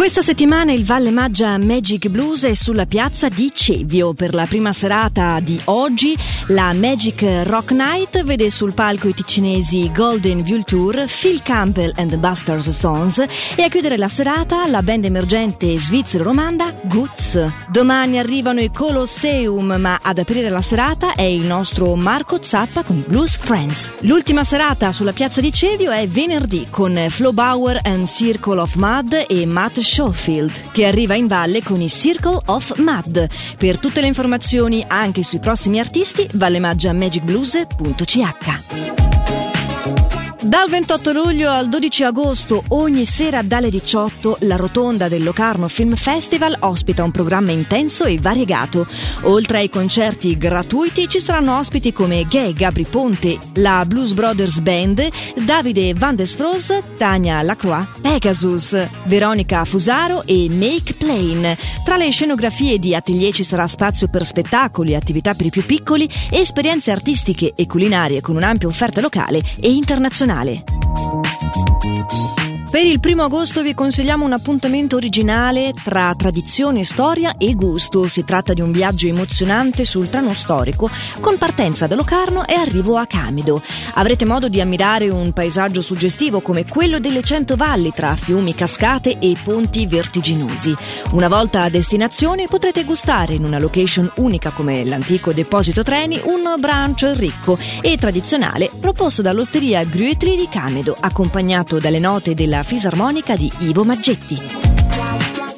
Questa settimana il Valle Maggia Magic Blues è sulla piazza di Cevio. Per la prima serata di oggi la Magic Rock Night vede sul palco i ticinesi Golden Vulture, Phil Campbell and the Busters Sons e a chiudere la serata la band emergente svizzero-romanda Goods. Domani arrivano i Colosseum, ma ad aprire la serata è il nostro Marco Zappa con Blues Friends. L'ultima serata sulla piazza di Cevio è venerdì con Flo Bauer and Circle of Mud e Matt Schofield, che arriva in valle con i Circle of Mud. Per tutte le informazioni anche sui prossimi artisti, vallemaggiamagicblues.ch. Dal 28 luglio al 12 agosto, ogni sera dalle 18, la rotonda del Locarno Film Festival ospita un programma intenso e variegato. Oltre ai concerti gratuiti, ci saranno ospiti come Gay Gabri Ponte, la Blues Brothers Band, Davide Van Desfros, Tania Lacroix, Pegasus, Veronica Fusaro e Make Plain. Tra le scenografie di atelier ci sarà spazio per spettacoli, attività per i più piccoli esperienze artistiche e culinarie con un'ampia offerta locale e internazionale canale. Per il primo agosto vi consigliamo un appuntamento originale tra tradizione, storia e gusto. Si tratta di un viaggio emozionante sul treno storico con partenza da Locarno e arrivo a Camido. Avrete modo di ammirare un paesaggio suggestivo come quello delle cento valli tra fiumi, cascate e ponti vertiginosi. Una volta a destinazione potrete gustare in una location unica come l'antico deposito treni un brunch ricco e tradizionale proposto dall'osteria Gruetli di Camido accompagnato dalle note della fisarmonica di Ivo Maggetti.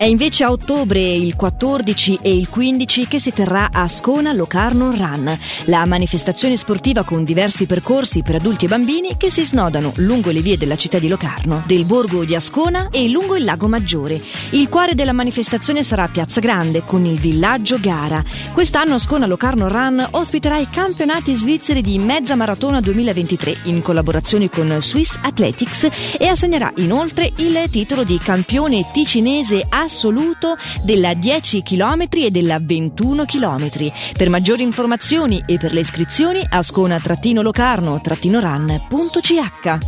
È invece a ottobre il 14 e il 15 che si terrà a Ascona Locarno Run, la manifestazione sportiva con diversi percorsi per adulti e bambini che si snodano lungo le vie della città di Locarno, del borgo di Ascona e lungo il lago Maggiore. Il cuore della manifestazione sarà Piazza Grande con il villaggio Gara. Quest'anno Ascona Locarno Run ospiterà i campionati svizzeri di mezza maratona 2023 in collaborazione con Swiss Athletics e assegnerà inoltre il titolo di campione ticinese assoluto assoluto della 10 km e della 21 km. Per maggiori informazioni e per le iscrizioni ascona-locarno-ran.ch.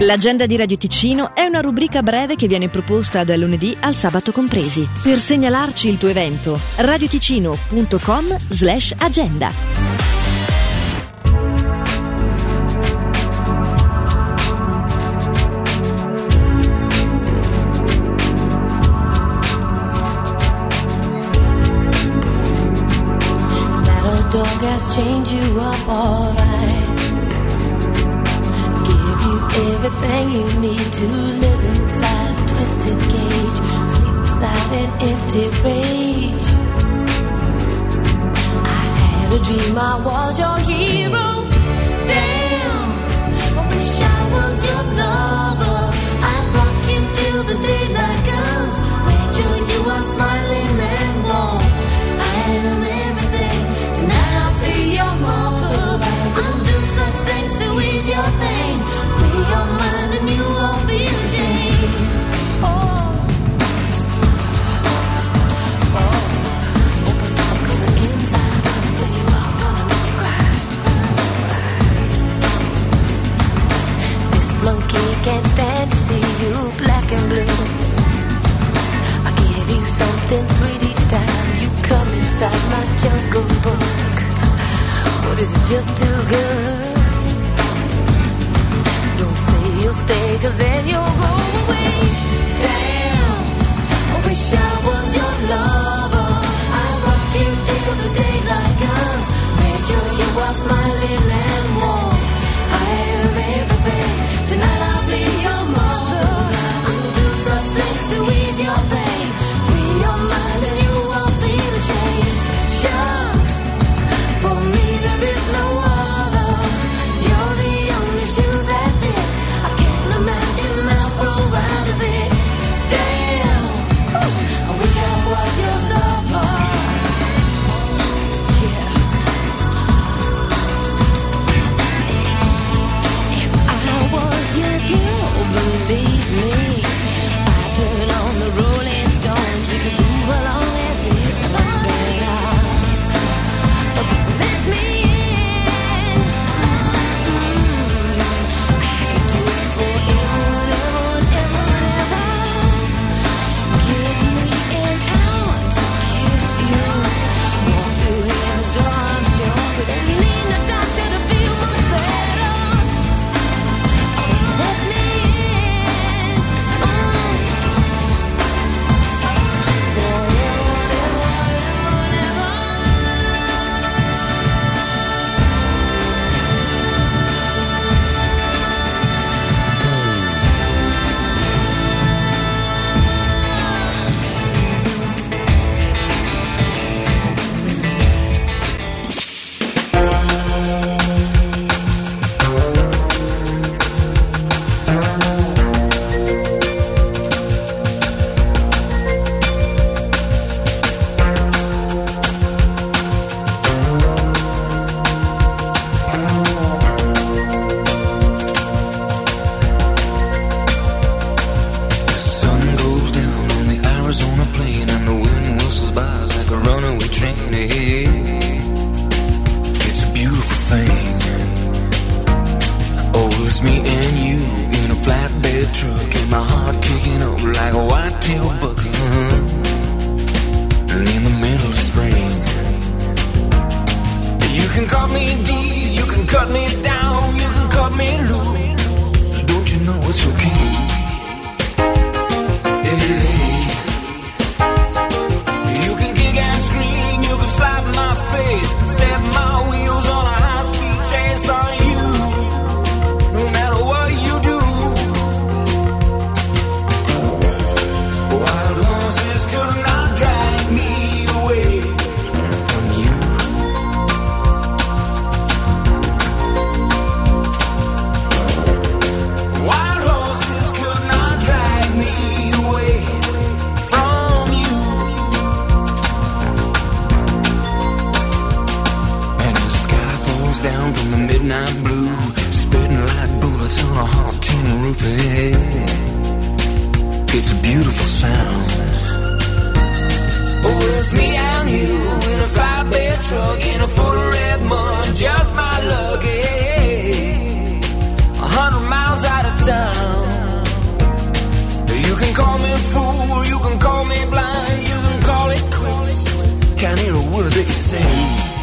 L'agenda di Radio Ticino è una rubrica breve che viene proposta dal lunedì al sabato compresi. Per segnalarci il tuo evento, radioticino.com slash agenda. Chained you up alright. Give you everything you need to live inside a twisted cage. Sleep inside an empty rage. I had a dream I was your hero. Just too good. Don't say you'll stay, cause then you'll go like a white-tailed buck. And uh-huh, in the middle of spring, you can cut me deep, you can cut me down, you can cut me loose. Don't you know it's okay? Yeah. It's a beautiful sound. Oh, it's me and you in a five-bed truck in a full red mud, just my luggage. A hundred miles out of town. You can call me a fool, you can call me blind, you can call it quits. Can't hear a word that you say.